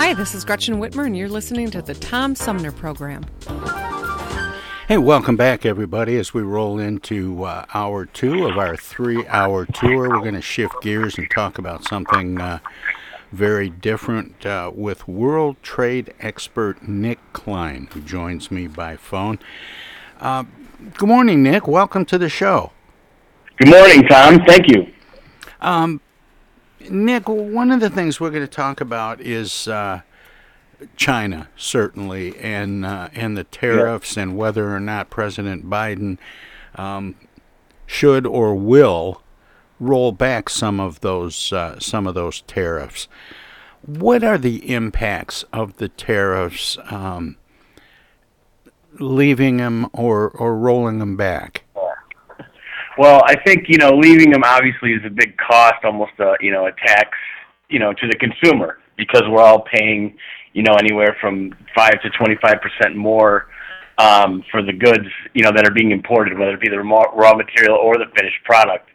Hi, this is Gretchen Whitmer, and you're listening to the Tom Sumner Program. Hey, welcome back, everybody. As we roll into uh, hour two of our three hour tour, we're going to shift gears and talk about something uh, very different uh, with world trade expert Nick Klein, who joins me by phone. Uh, good morning, Nick. Welcome to the show. Good morning, Tom. Thank you. Um, Nick, one of the things we're going to talk about is uh, China, certainly, and uh, and the tariffs, and whether or not President Biden um, should or will roll back some of those uh, some of those tariffs. What are the impacts of the tariffs, um, leaving them or or rolling them back? Well, I think you know leaving them obviously is a big cost, almost a you know a tax, you know, to the consumer because we're all paying you know anywhere from five to twenty five percent more um, for the goods you know that are being imported, whether it be the raw material or the finished product.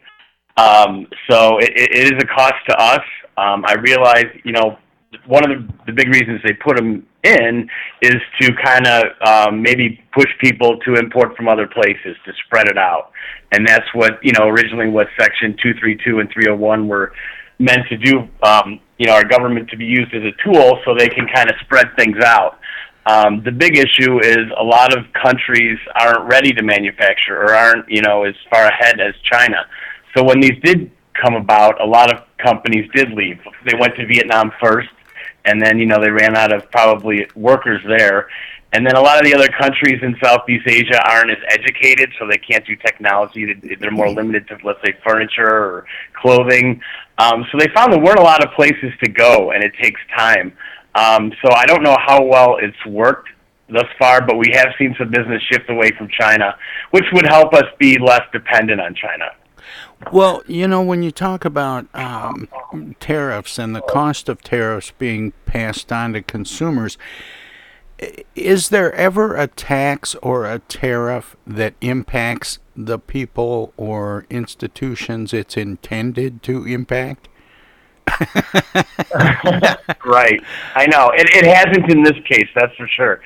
Um, so it, it is a cost to us. Um, I realize you know one of the, the big reasons they put them in is to kind of um, maybe push people to import from other places to spread it out, and that's what you know originally what Section 232 and 301 were meant to do. Um, you know, our government to be used as a tool so they can kind of spread things out. Um, the big issue is a lot of countries aren't ready to manufacture or aren't you know as far ahead as China. So when these did come about, a lot of companies did leave. They went to Vietnam first, and then you know they ran out of probably workers there. And then a lot of the other countries in Southeast Asia aren't as educated, so they can't do technology. They're more limited to, let's say, furniture or clothing. Um, so they found there weren't a lot of places to go, and it takes time. Um, so I don't know how well it's worked thus far, but we have seen some business shift away from China, which would help us be less dependent on China. Well, you know, when you talk about um, tariffs and the cost of tariffs being passed on to consumers, is there ever a tax or a tariff that impacts the people or institutions it's intended to impact? right. I know. It, it hasn't in this case, that's for sure.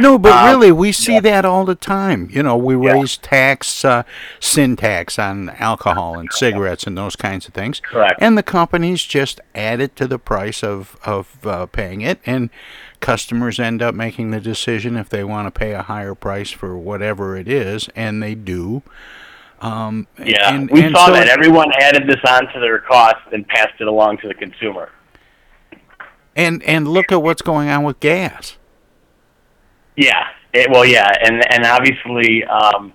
no, but Um, really, we see yeah. that all the time. You know, we Yeah. raise tax, uh, sin tax on alcohol and cigarettes and those kinds of things. Correct. And the companies just add it to the price of, of uh, paying it. And customers end up making the decision if they want to pay a higher price for whatever it is, and they do. Um, Yeah, and, we and saw so that. Everyone added this onto their cost and passed it along to the consumer. And and look at what's going on with gas. Yeah. It, well, yeah, and and obviously, um,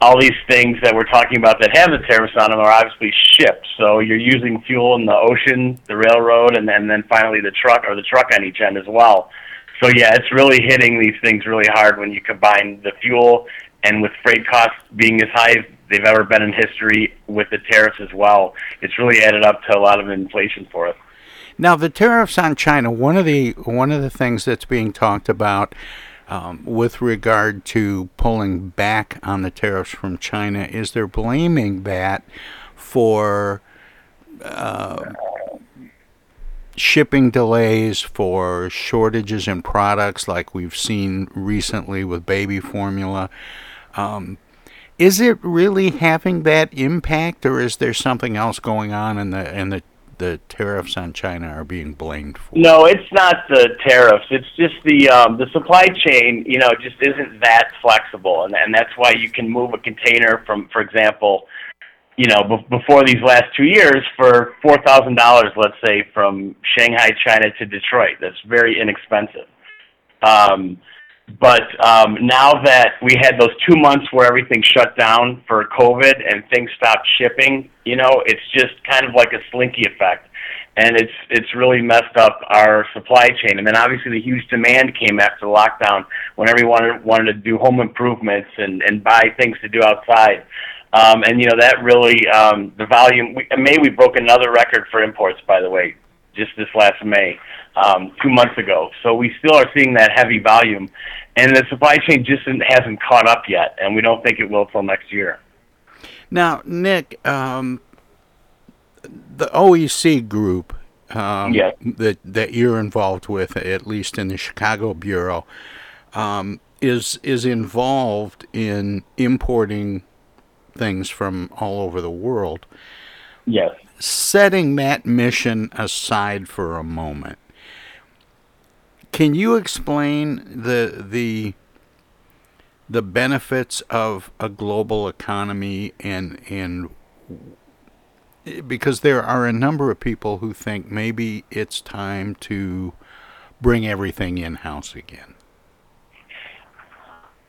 all these things that we're talking about that have the tariffs on them are obviously ships. So you're using fuel in the ocean, the railroad, and then then finally the truck or the truck on each end as well. So yeah, it's really hitting these things really hard when you combine the fuel and with freight costs being as high as they've ever been in history with the tariffs as well. It's really added up to a lot of inflation for us. Now the tariffs on China. One of the one of the things that's being talked about um, with regard to pulling back on the tariffs from China is they're blaming that for uh, shipping delays, for shortages in products like we've seen recently with baby formula. Um, is it really having that impact, or is there something else going on in the in the the tariffs on China are being blamed for? No, it's not the tariffs. It's just the um, the supply chain. You know, just isn't that flexible, and and that's why you can move a container from, for example, you know, b- before these last two years for four thousand dollars, let's say, from Shanghai, China to Detroit. That's very inexpensive. Um, but um, now that we had those two months where everything shut down for COVID and things stopped shipping, you know, it's just kind of like a slinky effect, and it's it's really messed up our supply chain. And then obviously the huge demand came after the lockdown when everyone wanted to do home improvements and and buy things to do outside. Um, and you know that really um, the volume. We, May we broke another record for imports, by the way, just this last May, um, two months ago. So we still are seeing that heavy volume, and the supply chain just hasn't caught up yet, and we don't think it will till next year. Now, Nick, um, the OEC group um, Yeah. that that you're involved with, at least in the Chicago bureau, um, is is involved in importing things from all over the world. Yes. Setting that mission aside for a moment, can you explain the the the benefits of a global economy and and because there are a number of people who think maybe it's time to bring everything in house again.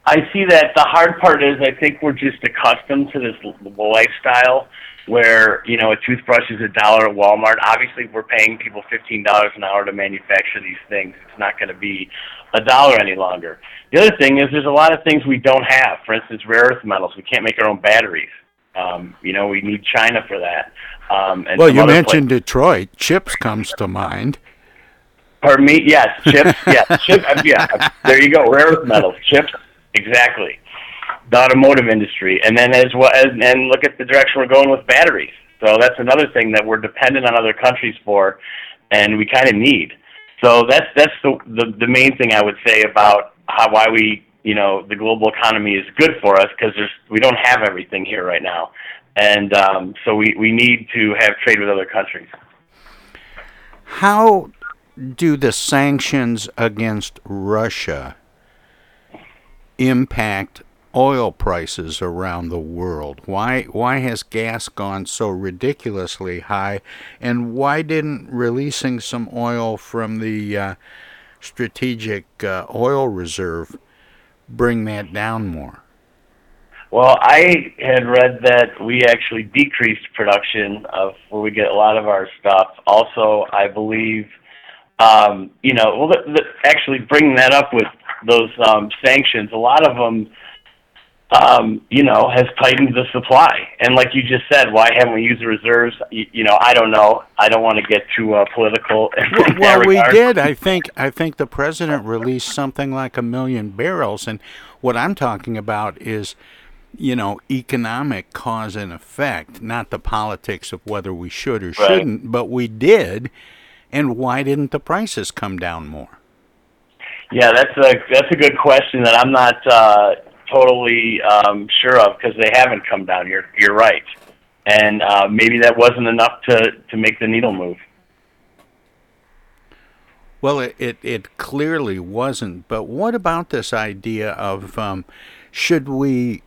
I see that the hard part is I think we're just accustomed to this lifestyle where, you know, a toothbrush is a dollar at Walmart. Obviously, we're paying people $15 an hour to manufacture these things. It's not going to be a dollar any longer. The other thing is there's a lot of things we don't have. For instance, rare earth metals. We can't make our own batteries. Um, you know, we need China for that. Um, and well, you mentioned Detroit. Chips comes to mind. Pardon me? Yes, chips. yes, chip. uh, Yeah, there you go. Rare earth metals, chips. Exactly. The automotive industry, and then as well as and look at the direction we're going with batteries. So that's another thing that we're dependent on other countries for, and we kind of need. So that's that's the, the the main thing I would say about how why we you know the global economy is good for us because there's we don't have everything here right now, and um, so we we need to have trade with other countries. How do the sanctions against Russia impact oil prices around the world? Why why has gas gone so ridiculously high, and why didn't releasing some oil from the uh, strategic uh, oil reserve bring that down more? Well, I had read that we actually decreased production of where we get a lot of our stuff. Also, I believe, um, you know, well, the, the, actually bringing that up with those um, sanctions, a lot of them, um, you know, has tightened the supply. And like you just said, why haven't we used the reserves? You, you know, I don't know. I don't want to get too uh, political. in Well, that well, we did. I think I think the president released something like a million barrels, and what I'm talking about is, you know, economic cause and effect, not the politics of whether we should or Right. shouldn't. But we did, and why didn't the prices come down more? Yeah, that's a that's a good question that I'm not uh, totally um, sure of because they haven't come down. You're you're right, and uh, maybe that wasn't enough to to make the needle move. Well, it, it, it clearly wasn't. But what about this idea of um, should we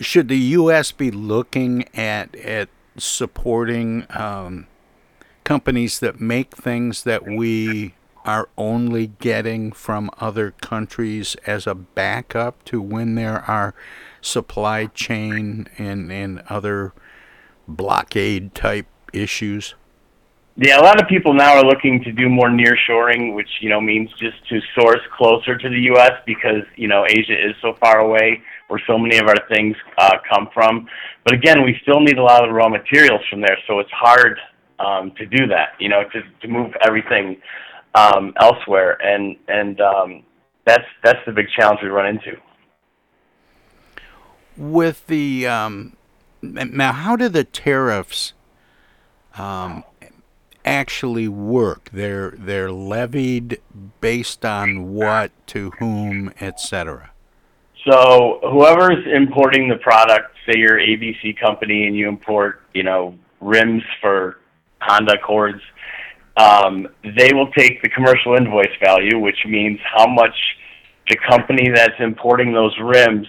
should the U.S. be looking at at supporting um, companies that make things that we are only getting from other countries as a backup to when there are supply chain and, and other blockade type issues? Yeah, a lot of people now are looking to do more nearshoring, which you know means just to source closer to the U.S. because you know Asia is so far away, where so many of our things uh, come from. But again, we still need a lot of the raw materials from there, so it's hard um, to do that. You know, to to move everything um, elsewhere, and and um, that's that's the big challenge we run into. with the um, now how do the tariffs um, actually work they're they're levied based on what to whom etc So whoever's importing the product, say you're ABC company and you import, you know, rims for Honda Accords, um, they will take the commercial invoice value, which means how much the company that's importing those rims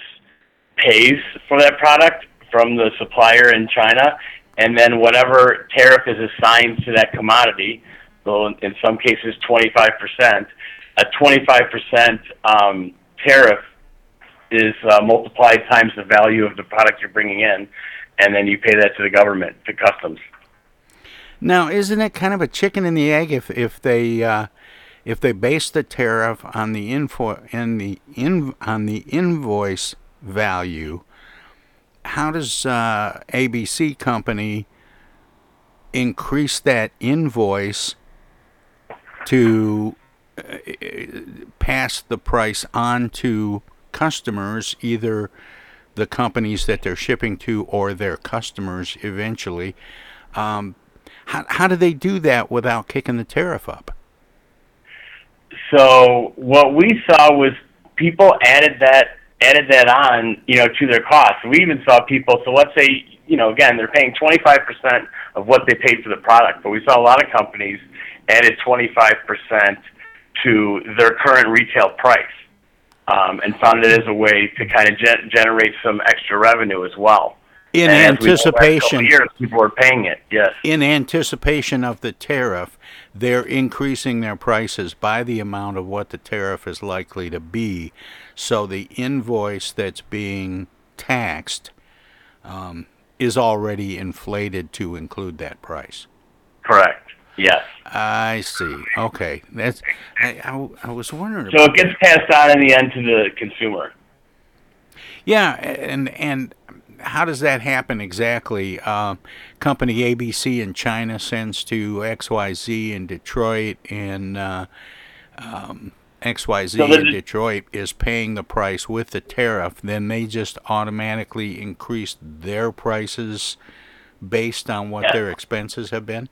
pays for that product from the supplier in China, and then whatever tariff is assigned to that commodity, in, in some cases 25%, a 25% um, tariff is uh, multiplied times the value of the product you're bringing in, and then you pay that to the government, to customs. Now, isn't it kind of a chicken and the egg if if they uh, if they base the tariff on the info in the in on the invoice value? How does uh, ABC company increase that invoice to uh, pass the price on to customers, either the companies that they're shipping to or their customers eventually? Um, how, how do they do that without kicking the tariff up? So what we saw was people added that added that on, you know, to their costs. We even saw people. So let's say, you know, again, they're paying 25% of what they paid for the product, but we saw a lot of companies added 25% to their current retail price, um, and found it as a way to kind of gen- generate some extra revenue as well in and anticipation years, people are paying it yes. In anticipation of the tariff they're increasing their prices by the amount of what the tariff is likely to be. So the invoice that's being taxed um, is already inflated to include that price. Correct yes. I see. Okay that's i, I, I was wondering so it gets passed on in the end to the consumer. Yeah and and how does that happen exactly? Uh, company ABC in China sends to XYZ in Detroit, and uh, um, XYZ so in Detroit is paying the price with the tariff. Then they just automatically increase their prices based on what yes. their expenses have been?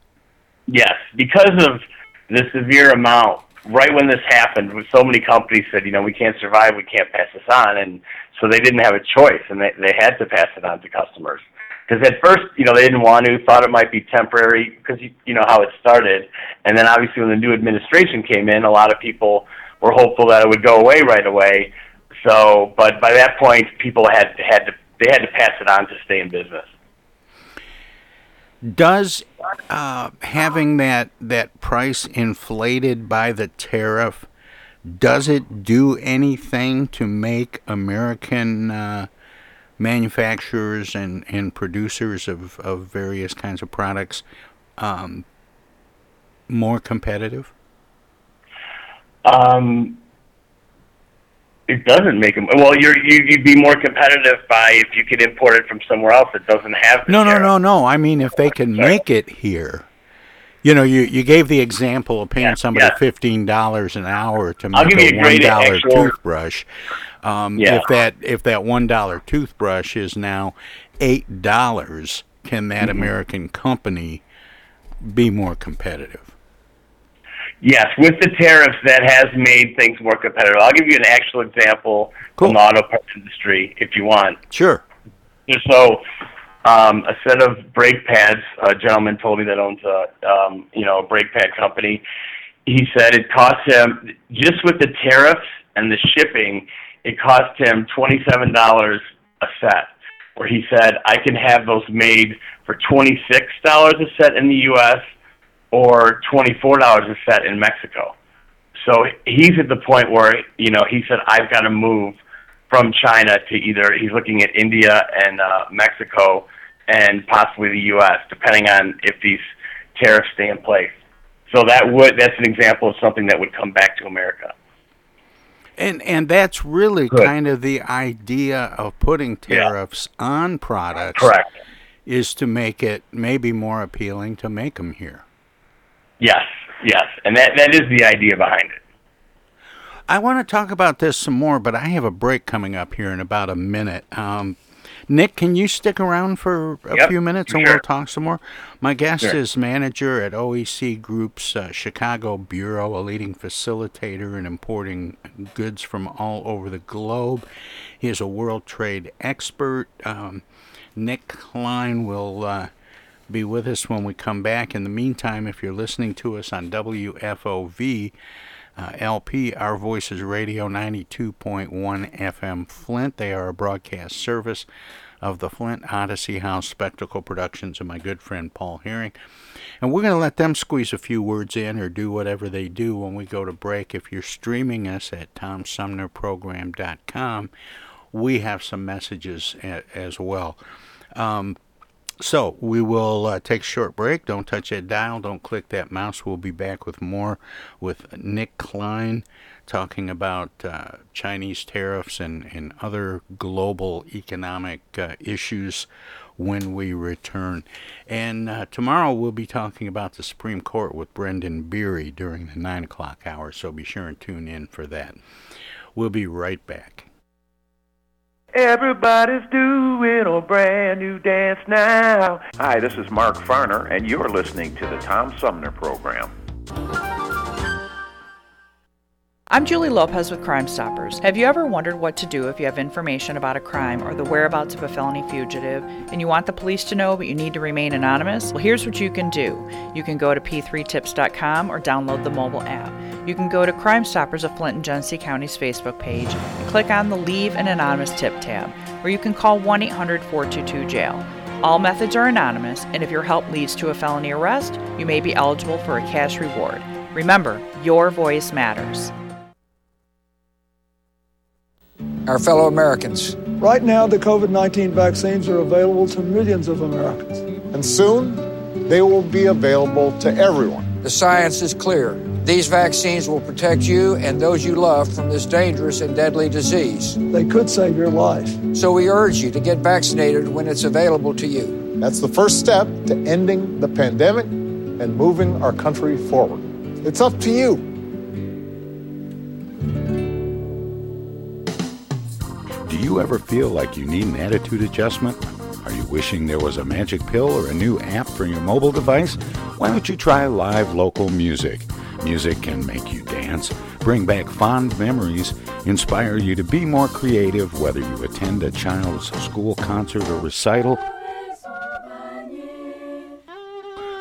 Yes, because of the severe amount right when this happened, so many companies said, you know, we can't survive, we can't pass this on, and so they didn't have a choice, and they they had to pass it on to customers. Because at first, you know, they didn't want to, thought it might be temporary, because you, you know how it started, and then obviously when the new administration came in, a lot of people were hopeful that it would go away right away. So, but by that point, people had had to they had to pass it on to stay in business. Does uh, having that that price inflated by the tariff does it do anything to make American uh, manufacturers and, and producers of, of various kinds of products um, more competitive? Um, it doesn't make them. Well, you're you, you'd be more competitive by if you could import it from somewhere else that doesn't have. no, tariff. no, no, no. I mean, if they can Sorry. make it here. You know, you, you gave the example of paying yeah, somebody yeah. fifteen dollars an hour to make a, a one dollar toothbrush. Um, yeah. If that if that one dollar toothbrush is now eight dollars, can that mm-hmm. American company be more competitive? Yes, with the tariffs, that has made things more competitive. I'll give you an actual example cool. from the auto parts industry, if you want. Sure. So, um, a set of brake pads. A gentleman told me that owns a um, you know a brake pad company. He said it cost him just with the tariffs and the shipping, it cost him twenty seven dollars a set. Where he said I can have those made for twenty six dollars a set in the U.S or $24 a set in Mexico. So he's at the point where, you know, he said, I've got to move from China to either, he's looking at India and uh, Mexico and possibly the U.S., depending on if these tariffs stay in place. So that would, that's an example of something that would come back to America. And and that's really Good. kind of the idea of putting tariffs yeah. on products. Correct. Is to make it maybe more appealing to make them here. Yes, yes, and that that is the idea behind it. I want to talk about this some more, but I have a break coming up here in about a minute. Um, Nick, can you stick around for a yep, few minutes and sure. we'll talk some more? My guest sure. is manager at OEC Group's uh, Chicago Bureau, a leading facilitator in importing goods from all over the globe. He is a world trade expert. Um, Nick Klein will uh, be with us when we come back. In the meantime, if you're listening to us on WFOV, uh, LP, Our Voices Radio 92.1 FM Flint. They are a broadcast service of the Flint Odyssey House Spectacle Productions and my good friend Paul Herring. And we're going to let them squeeze a few words in or do whatever they do when we go to break. If you're streaming us at tomsumnerprogram.com, we have some messages as well. Um, so we will uh, take a short break. Don't touch that dial. Don't click that mouse. We'll be back with more with Nick Klein talking about uh, Chinese tariffs and, and other global economic uh, issues when we return. And uh, tomorrow we'll be talking about the Supreme Court with Brendan Beery during the 9 o'clock hour. So be sure and tune in for that. We'll be right back. Everybody's doing a brand new dance now. Hi, this is Mark Farner, and you're listening to the Tom Sumner Program. I'm Julie Lopez with Crime Stoppers. Have you ever wondered what to do if you have information about a crime or the whereabouts of a felony fugitive and you want the police to know but you need to remain anonymous? Well, here's what you can do. You can go to p3tips.com or download the mobile app. You can go to Crime Stoppers of Flint and Genesee County's Facebook page and click on the Leave an Anonymous Tip tab, or you can call 1 800 422 jail. All methods are anonymous, and if your help leads to a felony arrest, you may be eligible for a cash reward. Remember, your voice matters. Our fellow Americans. Right now, the COVID 19 vaccines are available to millions of Americans. And soon, they will be available to everyone. The science is clear. These vaccines will protect you and those you love from this dangerous and deadly disease. They could save your life. So we urge you to get vaccinated when it's available to you. That's the first step to ending the pandemic and moving our country forward. It's up to you. Do you ever feel like you need an attitude adjustment? Are you wishing there was a magic pill or a new app for your mobile device? Why don't you try live local music? Music can make you dance, bring back fond memories, inspire you to be more creative, whether you attend a child's school concert or recital,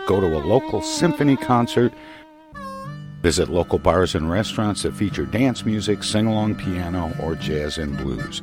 go to a local symphony concert, visit local bars and restaurants that feature dance music, sing along piano, or jazz and blues.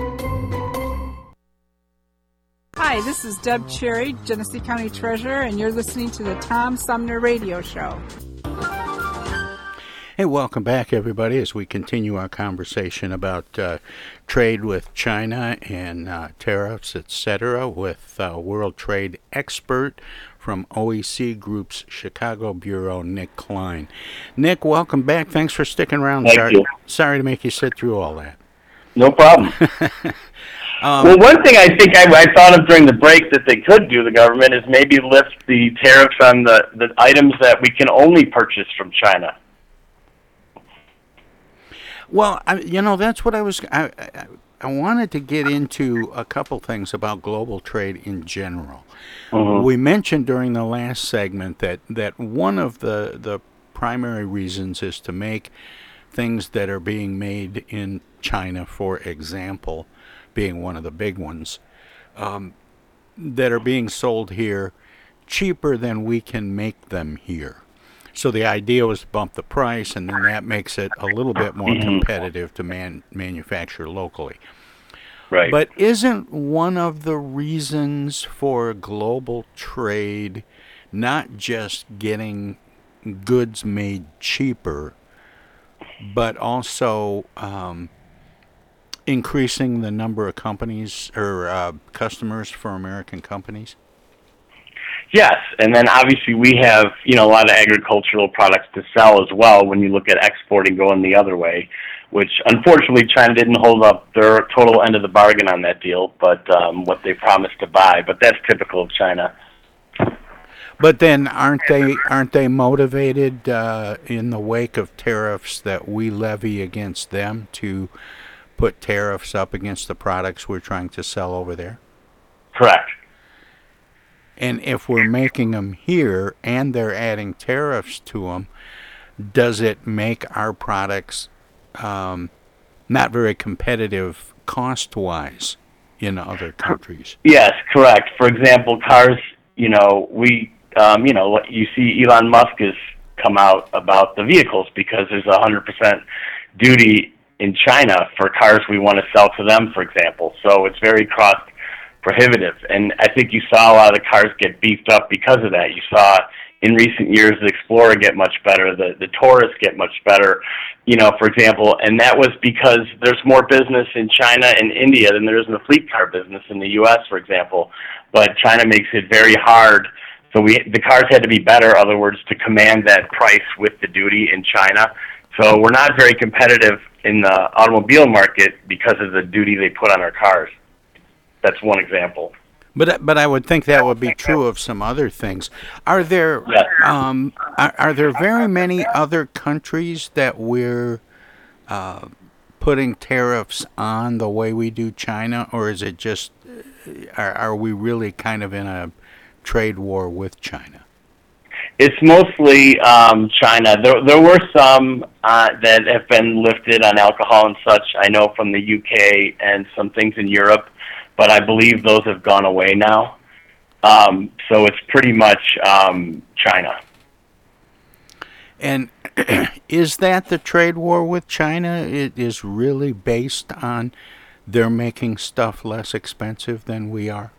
Hi, this is Deb Cherry, Genesee County Treasurer, and you're listening to the Tom Sumner Radio Show. Hey, welcome back, everybody, as we continue our conversation about uh, trade with China and uh, tariffs, etc., with uh, World Trade expert from OEC Group's Chicago Bureau, Nick Klein. Nick, welcome back. Thanks for sticking around. Thank sorry, you. sorry to make you sit through all that. No problem. Um, well, one thing I think I, I thought of during the break that they could do, the government, is maybe lift the tariffs on the, the items that we can only purchase from China. Well, I, you know, that's what I was. I, I, I wanted to get into a couple things about global trade in general. Mhm. We mentioned during the last segment that, that one of the, the primary reasons is to make things that are being made in China, for example, being one of the big ones, um, that are being sold here cheaper than we can make them here. So the idea was to bump the price, and then that makes it a little bit more Mhm. competitive to man, manufacture locally. Right. But isn't one of the reasons for global trade not just getting goods made cheaper, but also um, increasing the number of companies or uh, customers for American companies? Yes, and then obviously we have you know a lot of agricultural products to sell as well. When you look at exporting going the other way, which unfortunately China didn't hold up their total end of the bargain on that deal, but um, what they promised to buy. But that's typical of China. But then, aren't they aren't they motivated uh, in the wake of tariffs that we levy against them to put tariffs up against the products we're trying to sell over there? Correct. And if we're making them here and they're adding tariffs to them, does it make our products um, not very competitive cost wise in other countries? Yes, correct. For example, cars. You know, we um, you know you see Elon Musk has come out about the vehicles because there's a hundred percent duty in China for cars we want to sell to them, for example. So it's very cost prohibitive, and I think you saw a lot of the cars get beefed up because of that. You saw in recent years the Explorer get much better, the the Taurus get much better, you know, for example, and that was because there's more business in China and India than there is in the fleet car business in the U.S., for example. But China makes it very hard. So we the cars had to be better, other words, to command that price with the duty in China. So we're not very competitive in the automobile market because of the duty they put on our cars. That's one example. But but I would think that would be true of some other things. Are there um, are, are there very many other countries that we're uh, putting tariffs on the way we do China, or is it just uh, are, are we really kind of in a trade war with China? It's mostly um, China. There, there were some uh, that have been lifted on alcohol and such. I know from the UK and some things in Europe, but I believe those have gone away now. Um, so it's pretty much um, China. And is that the trade war with China? It is really based on they're making stuff less expensive than we are.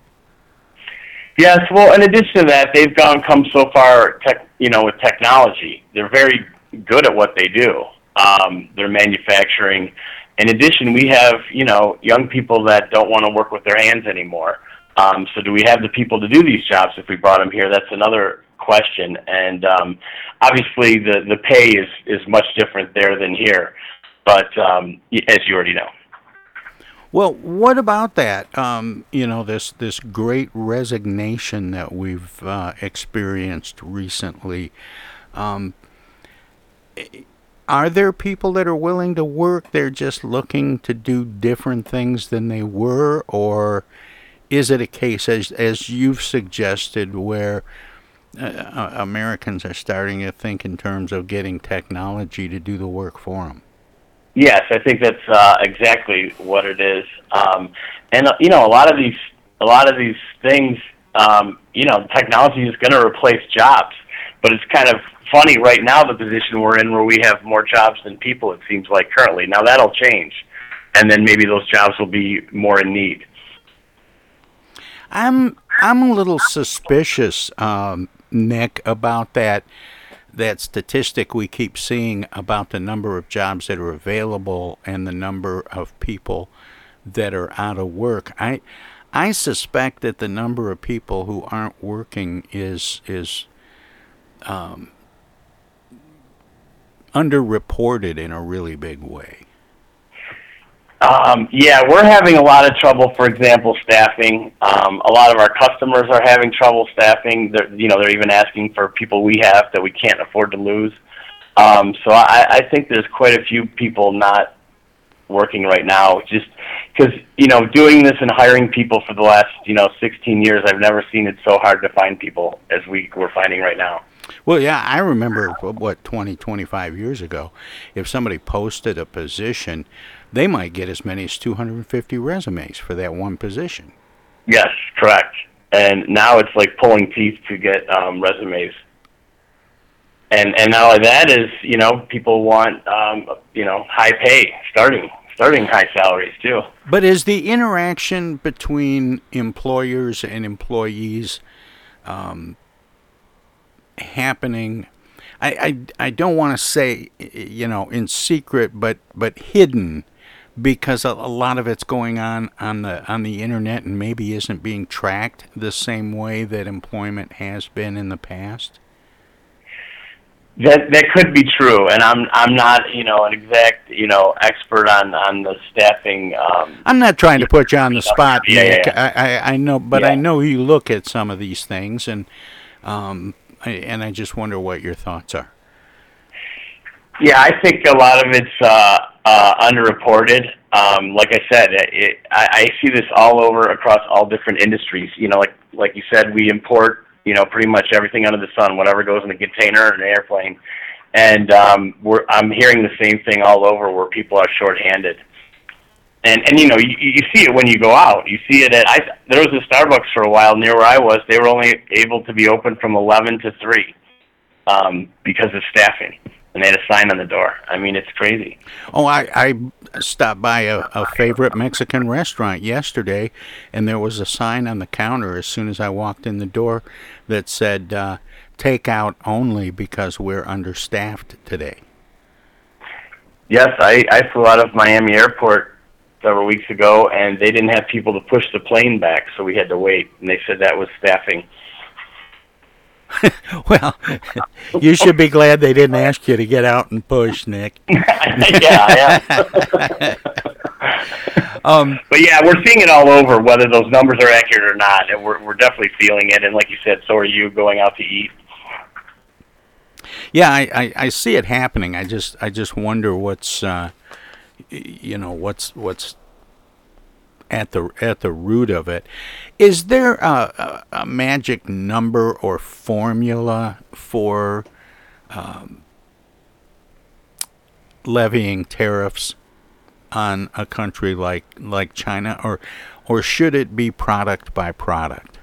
Yes, well, in addition to that, they've gone come so far, tech, you know, with technology. They're very good at what they do. Um, they're manufacturing. In addition, we have you know young people that don't want to work with their hands anymore. Um, so, do we have the people to do these jobs if we brought them here? That's another question. And um, obviously, the the pay is is much different there than here. But um, as you already know. Well, what about that? Um, you know, this this great resignation that we've uh, experienced recently. Um, are there people that are willing to work? They're just looking to do different things than they were, or is it a case, as as you've suggested, where uh, uh, Americans are starting to think in terms of getting technology to do the work for them? Yes, I think that's uh, exactly what it is. Um, and uh, you know, a lot of these, a lot of these things, um, you know, technology is going to replace jobs, but it's kind of funny right now the position we're in where we have more jobs than people. It seems like currently. Now that'll change, and then maybe those jobs will be more in need. I'm I'm a little suspicious, um, Nick, about that that statistic we keep seeing about the number of jobs that are available and the number of people that are out of work. I I suspect that the number of people who aren't working is is um, underreported in a really big way. Um, yeah, we're having a lot of trouble. For example, staffing. Um, a lot of our customers are having trouble staffing. They're, you know, they're even asking for people we have that we can't afford to lose. Um, so I, I think there's quite a few people not working right now. Just because you know, doing this and hiring people for the last you know 16 years, I've never seen it so hard to find people as we we're finding right now. Well, yeah, I remember what 20, 25 years ago, if somebody posted a position, they might get as many as 250 resumes for that one position. Yes, correct. And now it's like pulling teeth to get um, resumes. And and not only that is you know people want um, you know high pay starting starting high salaries too. But is the interaction between employers and employees um, happening? I, I, I don't want to say you know in secret, but but hidden, because a, a lot of it's going on on the on the internet and maybe isn't being tracked the same way that employment has been in the past. That that could be true, and I'm I'm not you know an exact you know expert on on the staffing. Um, I'm not trying to put you on the spot, Yeah, Nick. yeah, I, I I know, but Yeah. I know you look at some of these things, and um, I, and I just wonder what your thoughts are. Yeah, I think a lot of it's uh, uh, underreported. Um, like I said, it, I, I see this all over across all different industries. You know, like like you said, we import you know pretty much everything under the sun, whatever goes in a container or an airplane, and um, we're I'm hearing the same thing all over where people are shorthanded. And and you know you, you see it when you go out. You see it at I there was a Starbucks for a while near where I was. They were only able to be open from eleven to three um, because of staffing, and they had a sign on the door. I mean, it's crazy. Oh, I, I stopped by a, a favorite Mexican restaurant yesterday, and there was a sign on the counter as soon as I walked in the door that said uh, "Takeout only" because we're understaffed today. Yes, I, I flew out of Miami Airport several weeks ago, and they didn't have people to push the plane back, so we had to wait. And they said that was staffing. Well, you should be glad they didn't ask you to get out and push, Nick. yeah, yeah. um, but yeah, we're seeing it all over, whether those numbers are accurate or not, and we're we're definitely feeling it. And like you said, so are you going out to eat. Yeah, I, I, I see it happening. I just I just wonder what's uh, you know what's what's at the at the root of it. Is there a, a, a magic number or formula for um, levying tariffs on a country like like China, or or should it be product by product?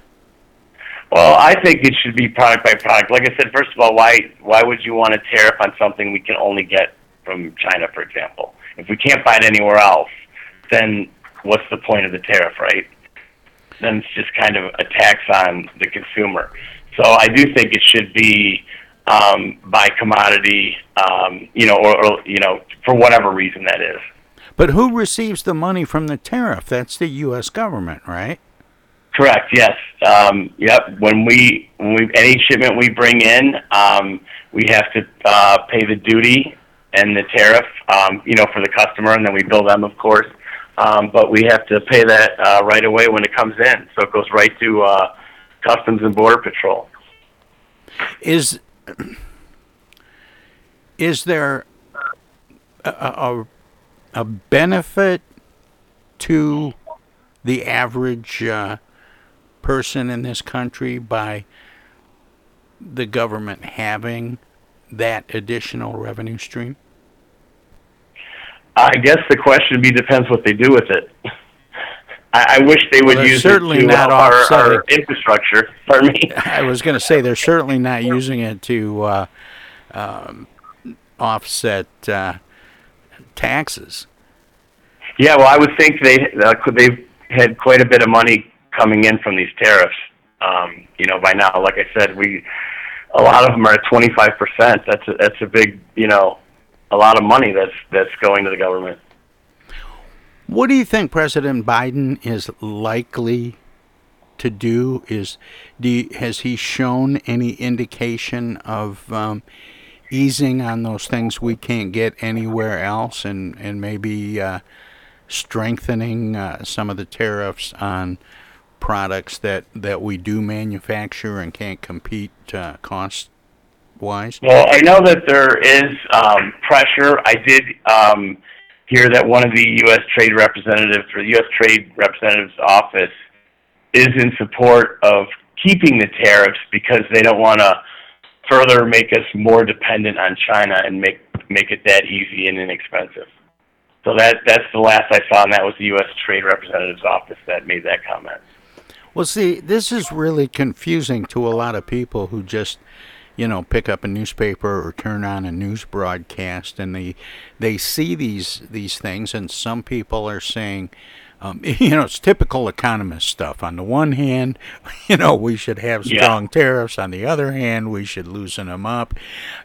Well, I think it should be product by product. Like I said, first of all, why why would you want a tariff on something we can only get from China, for example? If we can't buy it anywhere else, then what's the point of the tariff, right? Then it's just kind of a tax on the consumer. So I do think it should be um, by commodity, um, you know, or, or you know, for whatever reason that is. But who receives the money from the tariff? That's the U.S. government, right? Correct. Yes. Um, yep. When we when we any shipment we bring in, um, we have to uh, pay the duty and the tariff, um, you know, for the customer, and then we bill them, of course. Um, but we have to pay that uh, right away when it comes in, so it goes right to uh, Customs and Border Patrol. Is is there a, a, a benefit to the average uh, person in this country by the government having that additional revenue stream? I guess the question would be depends what they do with it. I, I wish they would Well, use certainly it to not help our, our infrastructure. Pardon me. I was going to say they're certainly not using it to uh, um, offset uh, taxes. Yeah, well, I would think they uh, they've had quite a bit of money coming in from these tariffs. Um, you know, by now, like I said, we a lot of them are at 25 percent. That's a, that's a big, you know, a lot of money that's that's going to the government. What do you think President Biden is likely to do? Is do you, has he shown any indication of um, easing on those things we can't get anywhere else, and and maybe uh, strengthening uh, some of the tariffs on products that, that we do manufacture and can't compete uh, cost wise? Well, I know that there is um, pressure. I did um, hear that one of the U.S. Trade Representatives or the U.S. Trade Representative's office is in support of keeping the tariffs because they don't want to further make us more dependent on China and make make it that easy and inexpensive. So that that's the last I saw, and that was the U.S. Trade Representative's office that made that comment. Well, see, this is really confusing to a lot of people who just, you know, pick up a newspaper or turn on a news broadcast, and they they see these these things, and some people are saying. Um, you know, it's typical economist stuff. On the one hand, you know, we should have strong yeah. tariffs. On the other hand, we should loosen them up.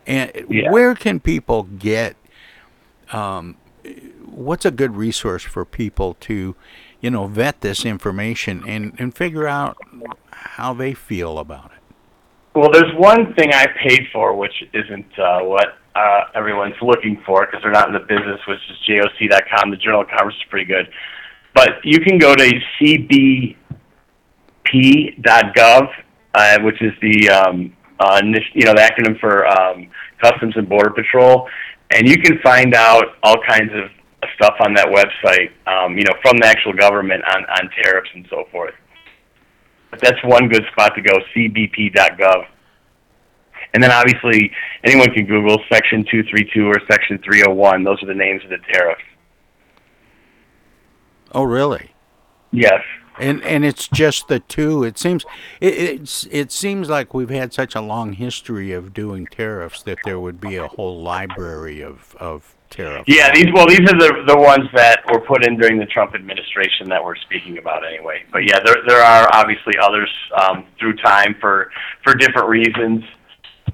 And yeah. where can people get um, what's a good resource for people to you know, vet this information and, and figure out how they feel about it? Well, there's one thing I paid for, which isn't uh, what uh, everyone's looking for because they're not in the business, which is JOC.com. The Journal of Commerce is pretty good. But you can go to cbp.gov, uh, which is the um, uh, you know the acronym for um, Customs and Border Patrol, and you can find out all kinds of stuff on that website, um, you know, from the actual government on, on tariffs and so forth. But that's one good spot to go, cbp.gov. And then obviously anyone can Google Section 232 or Section 301. Those are the names of the tariffs. Oh, really? Yes. And and it's just the two. It seems it it's, it seems like we've had such a long history of doing tariffs that there would be a whole library of of yeah, these well, these are the the ones that were put in during the Trump administration that we're speaking about anyway. But yeah, there there are obviously others um, through time for for different reasons.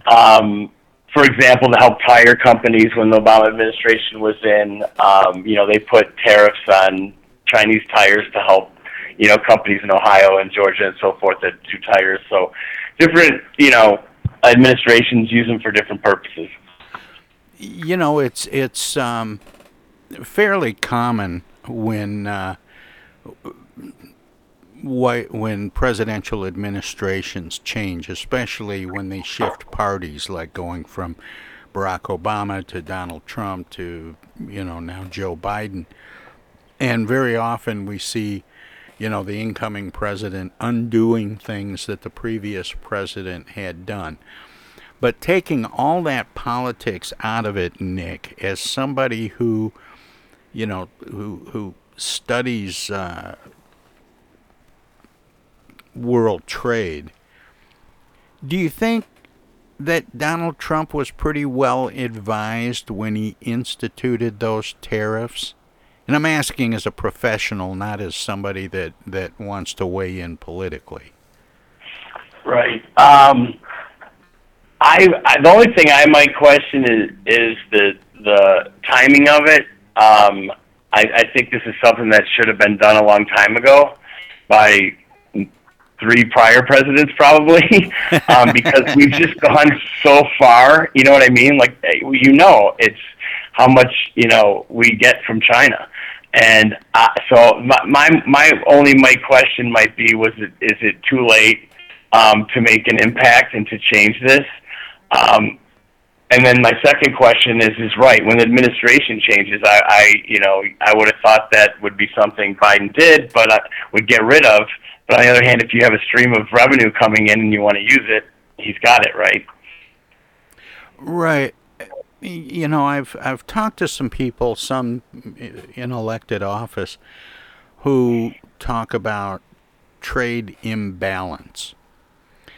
Um, for example, to help tire companies when the Obama administration was in, um, you know, they put tariffs on Chinese tires to help, you know, companies in Ohio and Georgia and so forth that do tires. So different, you know, administrations use them for different purposes you know, it's it's um, fairly common when uh, when presidential administrations change, especially when they shift parties, like going from Barack Obama to Donald Trump to you know now Joe Biden, and very often we see you know the incoming president undoing things that the previous president had done. But taking all that politics out of it, Nick, as somebody who, you know, who who studies uh, world trade, do you think that Donald Trump was pretty well advised when he instituted those tariffs? And I'm asking as a professional, not as somebody that, that wants to weigh in politically. Right. Um, I, I the only thing I might question is is the the timing of it. Um, I, I think this is something that should have been done a long time ago by three prior presidents, probably, um, because we've just gone so far. You know what I mean? Like you know, it's how much you know we get from China. And uh, so my, my my only my question might be was it is it too late um, to make an impact and to change this? Um, and then my second question is is right when the administration changes I, I you know I would have thought that would be something Biden did but I would get rid of. But on the other hand if you have a stream of revenue coming in and you want to use it he's got it right? Right. You know I've I've talked to some people some in elected office who talk about trade imbalance.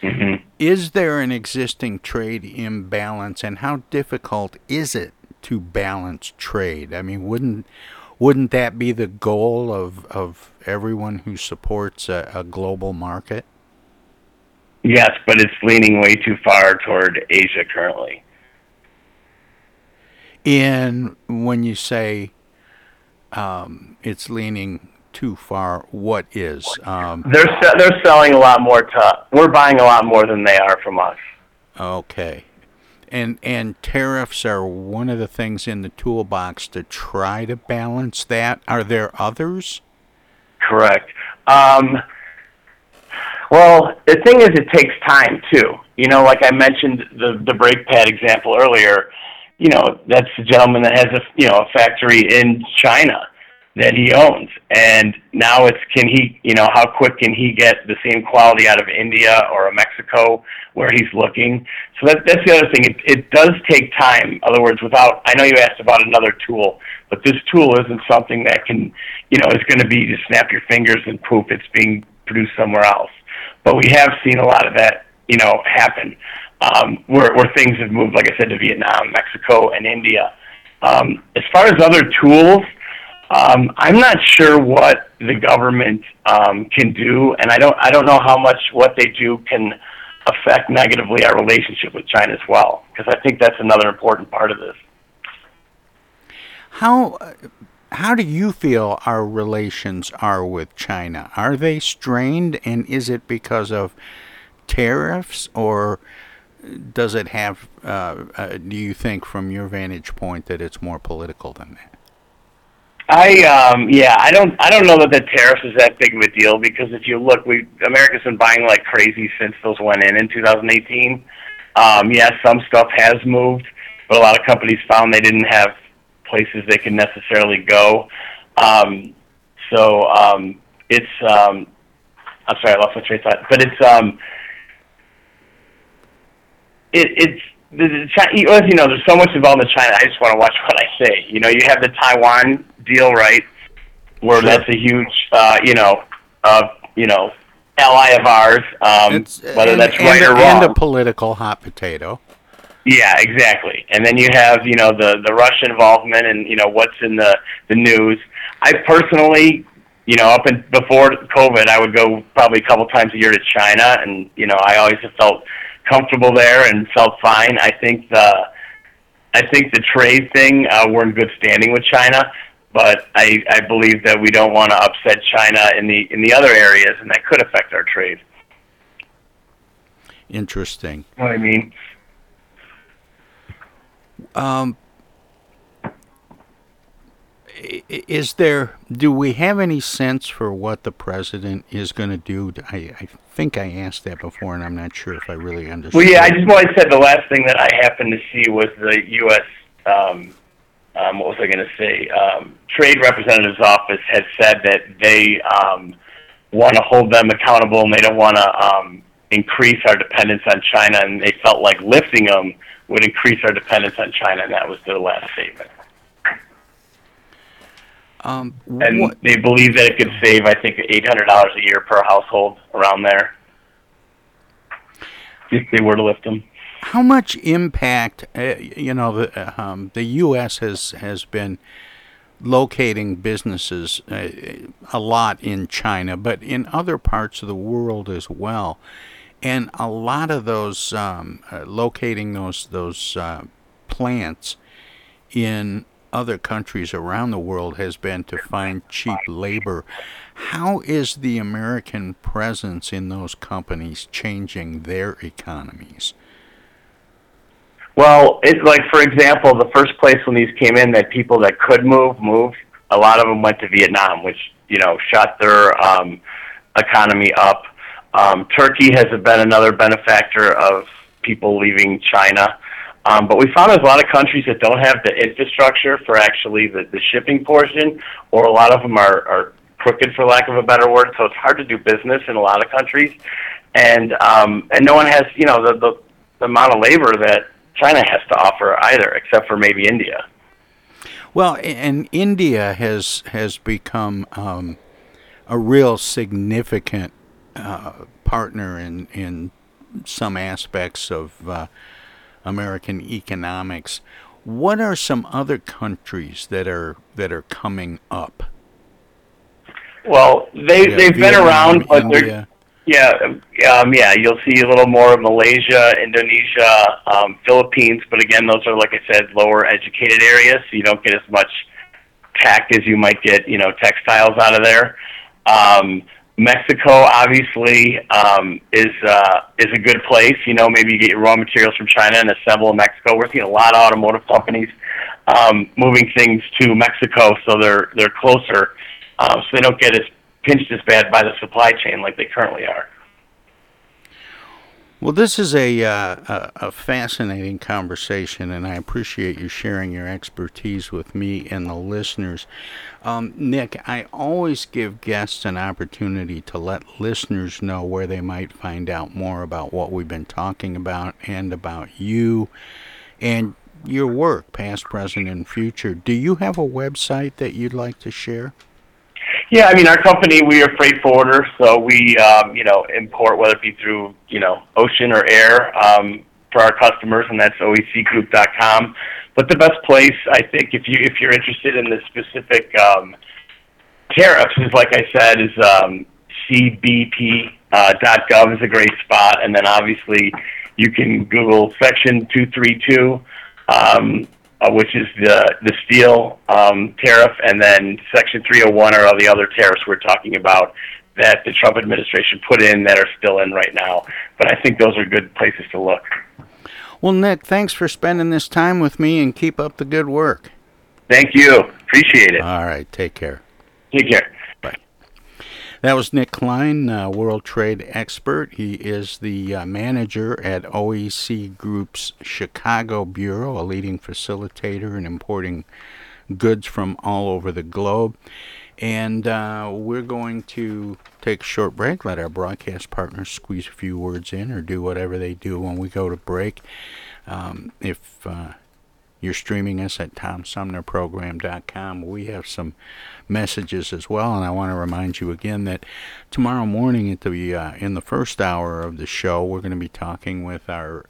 Mm-hmm is there an existing trade imbalance, and how difficult is it to balance trade? I mean, wouldn't wouldn't that be the goal of of everyone who supports a, a global market? Yes, but it's leaning way too far toward Asia currently. In when you say um, it's leaning too far, what is? Um, They're se- they're selling a lot more to. We're buying a lot more than they are from us. Okay. And and tariffs are one of the things in the toolbox to try to balance that. Are there others? Correct. Um, well, the thing is, it takes time too. You know, like I mentioned the the brake pad example earlier. You know, that's the gentleman that has a you know a factory in China that he owns, and now it's can he you know how quick can he get the same quality out of India or Mexico where he's looking? So that that's the other thing. It it does take time. In other words, without I know you asked about another tool, but this tool isn't something that can you know is going to be just snap your fingers and poof, it's being produced somewhere else. But we have seen a lot of that you know happen um, where where things have moved, like I said, to Vietnam, Mexico, and India. Um, as far as other tools, um, I'm not sure what the government um, can do, and I don't I don't know how much what they do can affect negatively our relationship with China as well, because I think that's another important part of this. How how do you feel our relations are with China? Are they strained, and is it because of tariffs, or does it have? Uh, uh, do you think, from your vantage point, that it's more political than that? I um yeah, I don't I don't know that the tariffs is that big of a deal because if you look, we America's been buying like crazy since those went in in 2018. Um yes, some stuff has moved, but a lot of companies found they didn't have places they could necessarily go. Um so um it's um I'm sorry, I lost my train of thought, but it's um it it's the, the China, you know, there's so much involved in China. I just want to watch what I say. You know, you have the Taiwan deal, right, where Sure. that's a huge, uh, you know, uh, you know, ally of ours. Um, whether and, that's and right a, or wrong. and a political hot potato. Yeah, exactly. And then you have, you know, the the Russian involvement and you know what's in the the news. I personally, you know, up and before COVID, I would go probably a couple times a year to China, and you know, I always have felt comfortable there and felt fine. I think the I think the trade thing, uh, we're in good standing with China, but I I believe that we don't want to upset China in the in the other areas, and that could affect our trade. Interesting. You know what I mean? Um, is there? Do we have any sense for what the president is going to do? I, I think I asked that before, and I'm not sure if I really understood. Well, yeah, I just wanted to say the last thing that I happened to see was the U.S. Um, um, what was I going to say? Um, Trade Representative's office has said that they um, want to hold them accountable and they don't want to um, increase our dependence on China, and they felt like lifting them would increase our dependence on China, and that was their last statement. Um, And what- they believe that it could save, I think, eight hundred dollars a year per household around there if they were to lift them. How much impact? Uh, you know, the um, the U.S. has has been locating businesses uh, a lot in China, but in other parts of the world as well. And a lot of those um, uh, locating those those uh, plants in other countries around the world has been to find cheap labor. How is the American presence in those companies changing their economies? Well, it's like for example, the first place when these came in, that people that could move moved. A lot of them went to Vietnam, which you know shot their um, economy up. Um, Turkey has been another benefactor of people leaving China. Um, but we found there's a lot of countries that don't have the infrastructure for actually the, the shipping portion, or a lot of them are, are crooked, for lack of a better word. So it's hard to do business in a lot of countries, and um, and no one has you know the, the the amount of labor that China has to offer either, except for maybe India. Well, and India has has become um, a real significant uh, partner in in some aspects of uh, American economics. What are some other countries that are that are coming up? Well, they Yeah, they've been around, but they're India. Yeah, um, yeah. You'll see a little more of Malaysia, Indonesia, um, Philippines, but again, those are like I said, lower educated areas, so you don't get as much tech as you might get, you know, textiles out of there. Um, Mexico obviously um, is uh, is a good place. You know, maybe you get your raw materials from China and assemble in Mexico. We're seeing a lot of automotive companies um, moving things to Mexico, so they're they're closer, um, so they don't get as pinched as bad by the supply chain like they currently are. Well, this is a, uh, a fascinating conversation, and I appreciate you sharing your expertise with me and the listeners. Um, Nick, I always give guests an opportunity to let listeners know where they might find out more about what we've been talking about and about you and your work, past, present, and future. Do you have a website that you'd like to share? Yeah, I mean, our company, we are freight forwarder, so we, um, you know, import whether it be through, you know, ocean or air um, for our customers, and that's oecgroup.com. But the best place, I think, if you if you're interested in the specific um, tariffs, is like I said, is um, cbp.gov uh, is a great spot, and then obviously you can Google Section 232. Um, uh, which is the the steel um, tariff, and then Section 301 are all the other tariffs we're talking about that the Trump administration put in that are still in right now. But I think those are good places to look. Well, Nick, thanks for spending this time with me, and keep up the good work. Thank you. Appreciate it. All right, take care. Take care. That was Nick Klein, uh, World Trade expert. He is the uh, manager at OEC Group's Chicago Bureau, a leading facilitator in importing goods from all over the globe. And uh, we're going to take a short break, let our broadcast partners squeeze a few words in or do whatever they do when we go to break. Um, if uh, you're streaming us at TomSumnerProgram.com. We have some messages as well, and I want to remind you again that tomorrow morning at the uh, in the first hour of the show, we're going to be talking with our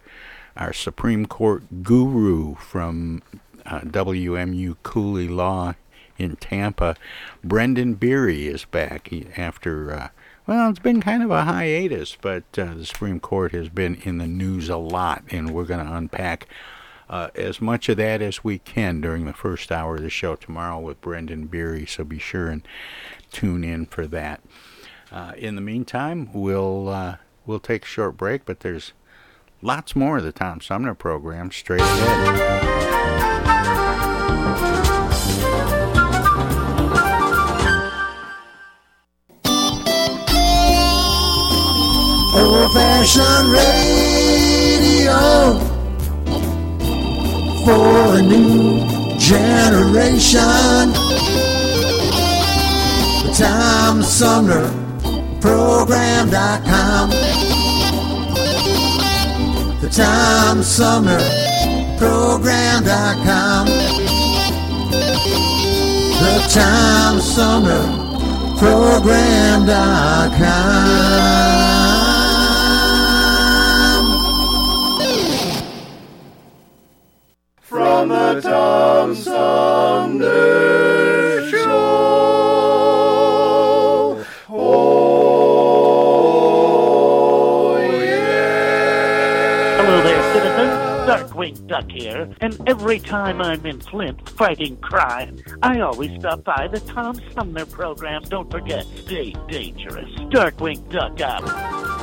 our Supreme Court guru from uh, WMU Cooley Law in Tampa. Brendan Beery is back after. Uh, well, it's been kind of a hiatus, but uh, the Supreme Court has been in the news a lot, and we're going to unpack uh, as much of that as we can during the first hour of the show tomorrow with Brendan Beery. So be sure and tune in for that. Uh, in the meantime, we'll uh, we'll take a short break, but there's lots more of the Tom Sumner program straight ahead. Old fashioned radio for a new generation. The Tom Sumner Program.com. The Tom Sumner Program.com. The Tom Sumner Program.com. From the Tom Sumner Show. Oh, yeah. Hello there, citizens. Darkwing Duck here, and every time I'm in Flint fighting crime, I always stop by the Tom Sumner program. Don't forget, stay dangerous. Darkwing Duck out.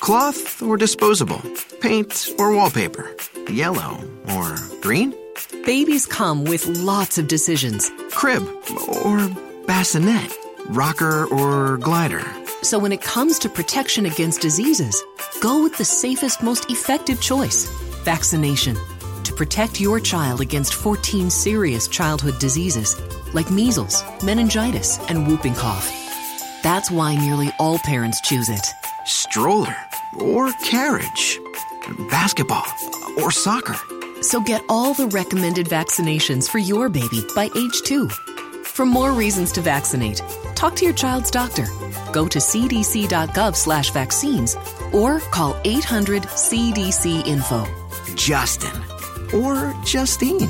Cloth or disposable? Paint or wallpaper? Yellow or green? Babies come with lots of decisions. Crib or bassinet? Rocker or glider? So when it comes to protection against diseases, go with the safest, most effective choice vaccination. To protect your child against 14 serious childhood diseases like measles, meningitis, and whooping cough. That's why nearly all parents choose it. Stroller or carriage? Basketball or soccer? So get all the recommended vaccinations for your baby by age two. For more reasons to vaccinate, talk to your child's doctor. Go to cdc.gov slash vaccines or call 800 CDC info. Justin or Justine.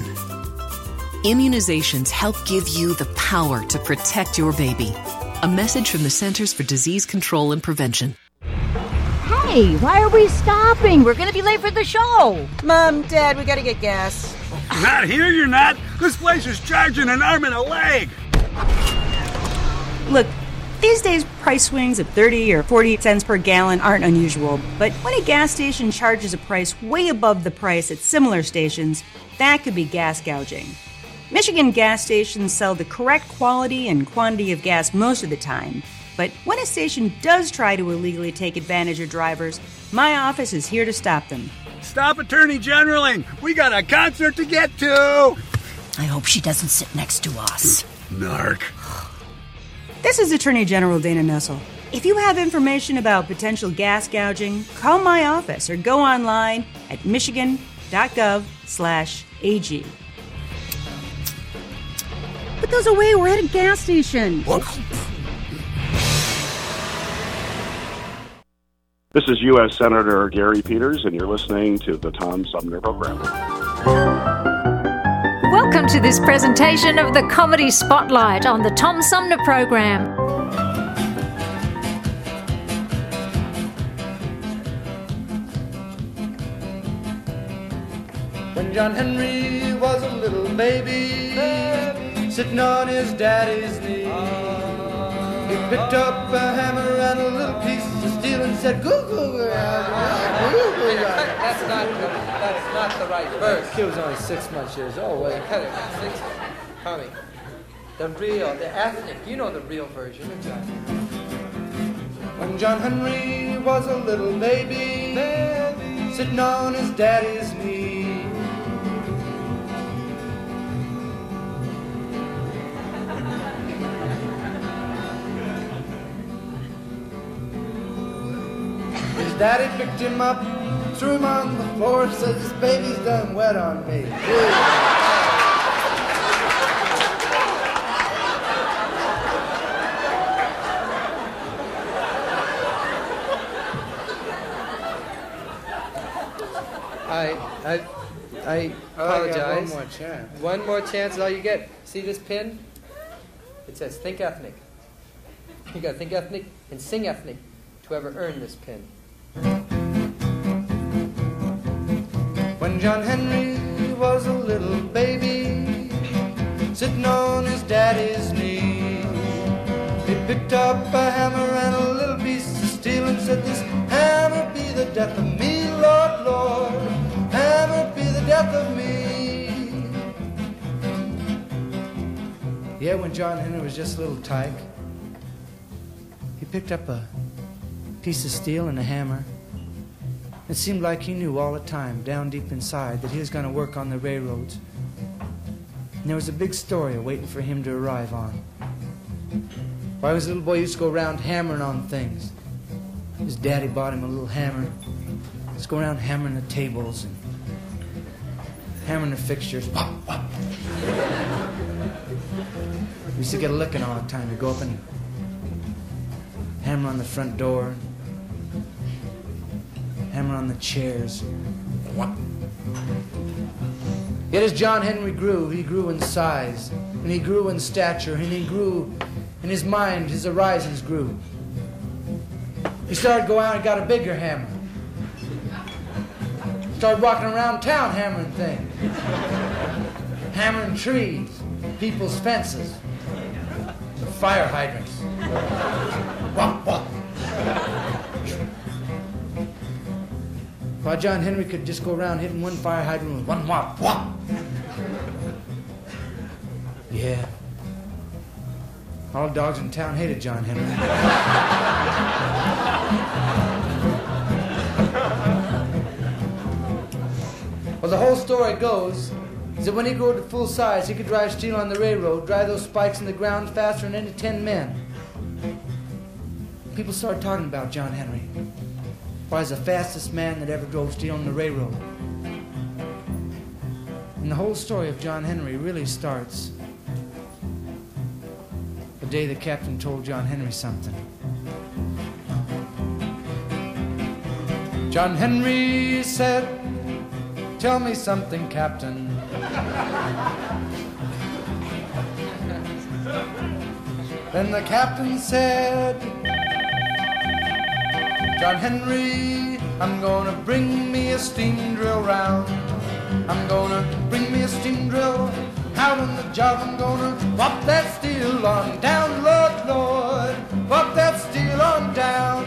Immunizations help give you the power to protect your baby. A message from the Centers for Disease Control and Prevention. Hey, why are we stopping? We're gonna be late for the show. Mom, Dad, we gotta get gas. Not here, you're not. This place is charging an arm and a leg. Look, these days price swings of 30 or 40 cents per gallon aren't unusual, but when a gas station charges a price way above the price at similar stations, that could be gas gouging. Michigan gas stations sell the correct quality and quantity of gas most of the time, but when a station does try to illegally take advantage of drivers, my office is here to stop them. Stop Attorney Generaling! We got a concert to get to! I hope she doesn't sit next to us. Narc. This is Attorney General Dana Nessel. If you have information about potential gas gouging, call my office or go online at michigan.gov slash AG. Put those away. We're at a gas station. This is U.S. Senator Gary Peters, and you're listening to the Tom Sumner Program. Welcome to this presentation of the Comedy Spotlight on the Tom Sumner Program. When John Henry was a little baby, sitting on his daddy's knee, he picked up a hammer and a little piece of steel and said, "Goo goo goo." That's not the, that's not the right verse. He was only six months years old. Wait, cut it. Six. Tommy. The real, the ethnic. You know the real version. When John Henry was a little baby, sitting on his daddy's knee. His daddy picked him up, threw him on the floor, says this baby's done wet on me. I, I, I Oh, apologize. one more chance. One more chance is all you get. See this pin? It says think ethnic. You gotta think ethnic and sing ethnic to ever earn this pin. When John Henry was a little baby, sitting on his daddy's knee, he picked up a hammer and a little piece of steel and said, This hammer be the death of me, Lord, Lord. Hammer be the death of me. Yeah, when John Henry was just a little tyke, he picked up a piece of steel and a hammer. It seemed like he knew all the time, down deep inside, that he was going to work on the railroads. And there was a big story waiting for him to arrive on. Why was a little boy, used to go around hammering on things. His daddy bought him a little hammer. He to go around hammering the tables and hammering the fixtures. We used to get a licking all the time. He'd go up and hammer on the front door, hammer on the chairs. Yet as John Henry grew, he grew in size, and he grew in stature, and he grew in his mind, his horizons grew. He started to go out and got a bigger hammer. Started walking around town hammering things. Hammering trees, people's fences, fire hydrants. Wop, wop. While John Henry could just go around hitting one fire hydrant with one whop, whop. Yeah. All dogs in town hated John Henry. well, the whole story goes is that when he grew to full size, he could drive steel on the railroad, drive those spikes in the ground faster than any ten men. People started talking about John Henry. He's the fastest man that ever drove steel on the railroad. And the whole story of John Henry really starts the day the captain told John Henry something. John Henry said, Tell me something, Captain. then the captain said, John Henry, I'm gonna bring me a steam drill round. I'm gonna bring me a steam drill out on the job. I'm gonna whop that steel on down, Lord, Lord. Whop that steel on down.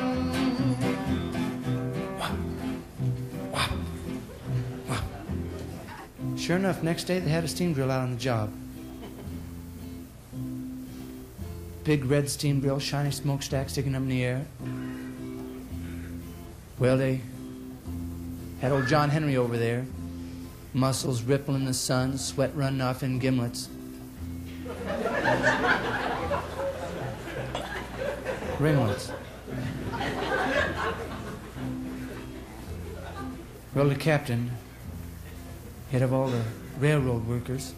Sure enough, next day they had a steam drill out on the job. Big red steam drill, shiny smokestack sticking up in the air. Well, they had old John Henry over there, muscles rippling in the sun, sweat running off in gimlets. Ringlets. Well, the captain, head of all the railroad workers,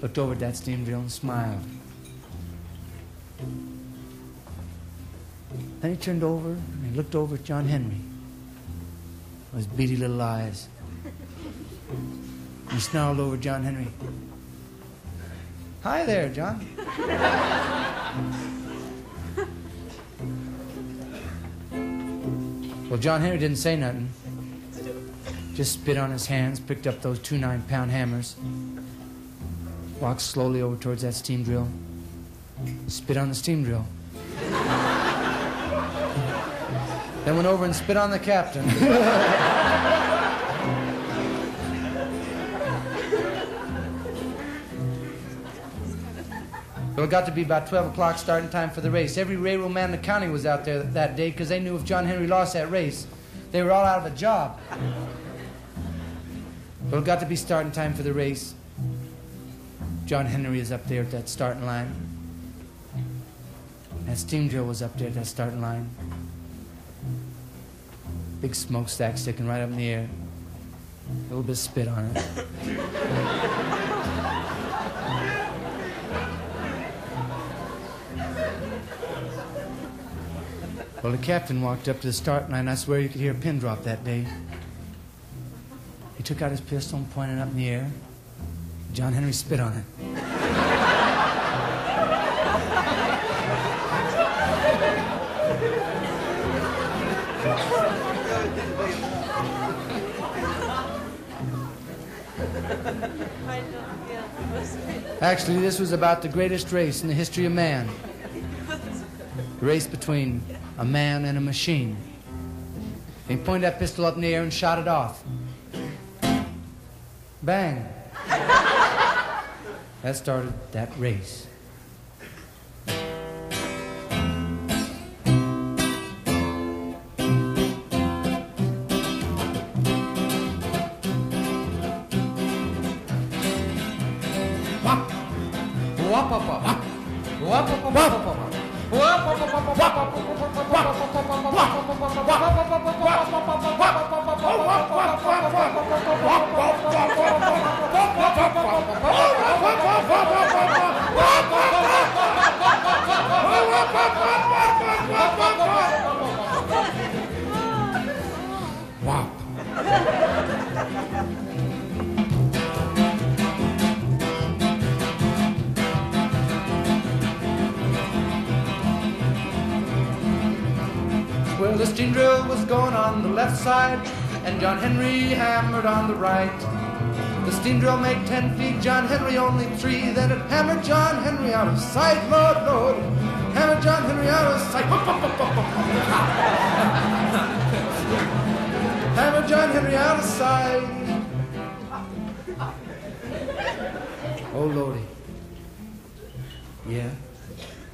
looked over at that steam drill and smiled. Then he turned over he looked over at John Henry his beady little eyes. He snarled over John Henry. Hi there, John. well, John Henry didn't say nothing. Just spit on his hands, picked up those two nine pound hammers, walked slowly over towards that steam drill, spit on the steam drill. Then went over and spit on the captain. Well, it got to be about 12 o'clock starting time for the race. Every railroad man in the county was out there that day because they knew if John Henry lost that race, they were all out of a job. Well, it got to be starting time for the race. John Henry is up there at that starting line. That steam drill was up there at that starting line. Big smokestack sticking right up in the air. A little bit of spit on it. Well, the captain walked up to the start line. I swear you could hear a pin drop that day. He took out his pistol and pointed up in the air. John Henry spit on it. Actually, this was about the greatest race in the history of man. The race between a man and a machine. He pointed that pistol up in the air and shot it off. Bang. That started that race. Three. Then it hammered John Henry out of sight, Lord, Lord. Hammered John Henry out of sight. hammered John Henry out of sight. Oh, Lordy. Yeah,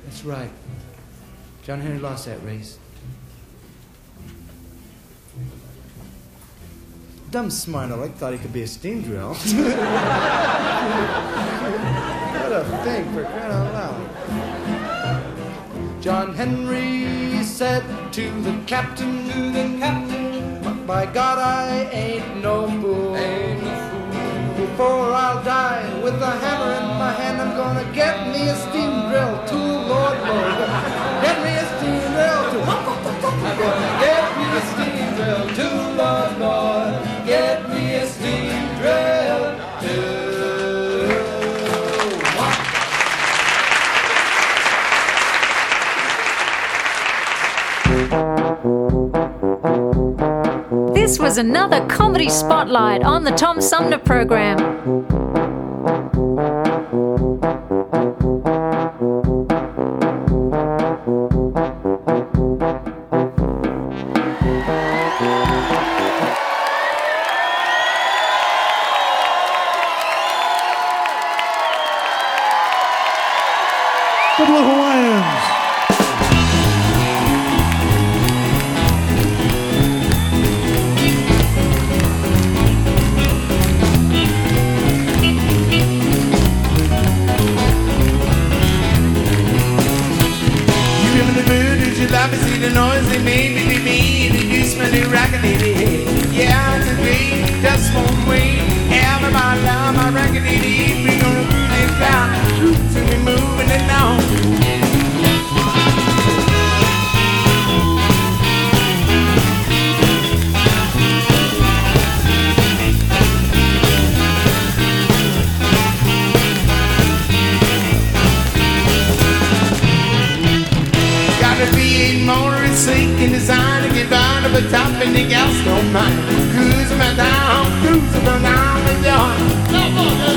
that's right. John Henry lost that race. Dumb smart aleck thought he could be a steam drill. what a thing for crying out loud. John Henry said to the captain, to the captain, by God I ain't no fool. Ain't no fool. Before I'll die with a hammer in my hand, I'm gonna get me a steam drill tool, Lord, Lord. Get me a steam drill tool. I'm gonna get me a steam drill tool, Lord, Lord. Another comedy spotlight on the Tom Sumner program. Got a V8 motor, it's sleek and designed to get down to the top and the gas don't mind. Cruising my down, cruising my down the yard.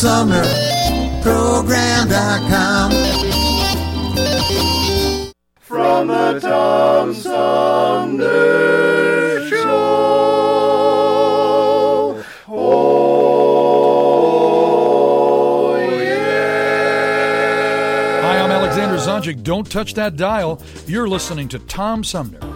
Tom Sumner Program.com. from the Tom Sumner Show. Oh, yeah. Hi, I'm Alexander Zonjic. Don't touch that dial. You're listening to Tom Sumner.